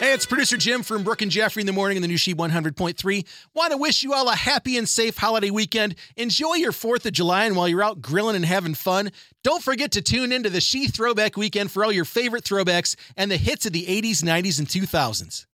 Hey, it's producer Jim from Brooke and Jeffrey in the morning in the new She 100.3. Want to wish you all a happy and safe holiday weekend. Enjoy your 4th of July, and while you're out grilling and having fun, don't forget to tune into the She Throwback Weekend for all your favorite throwbacks and the hits of the 80s, 90s, and 2000s.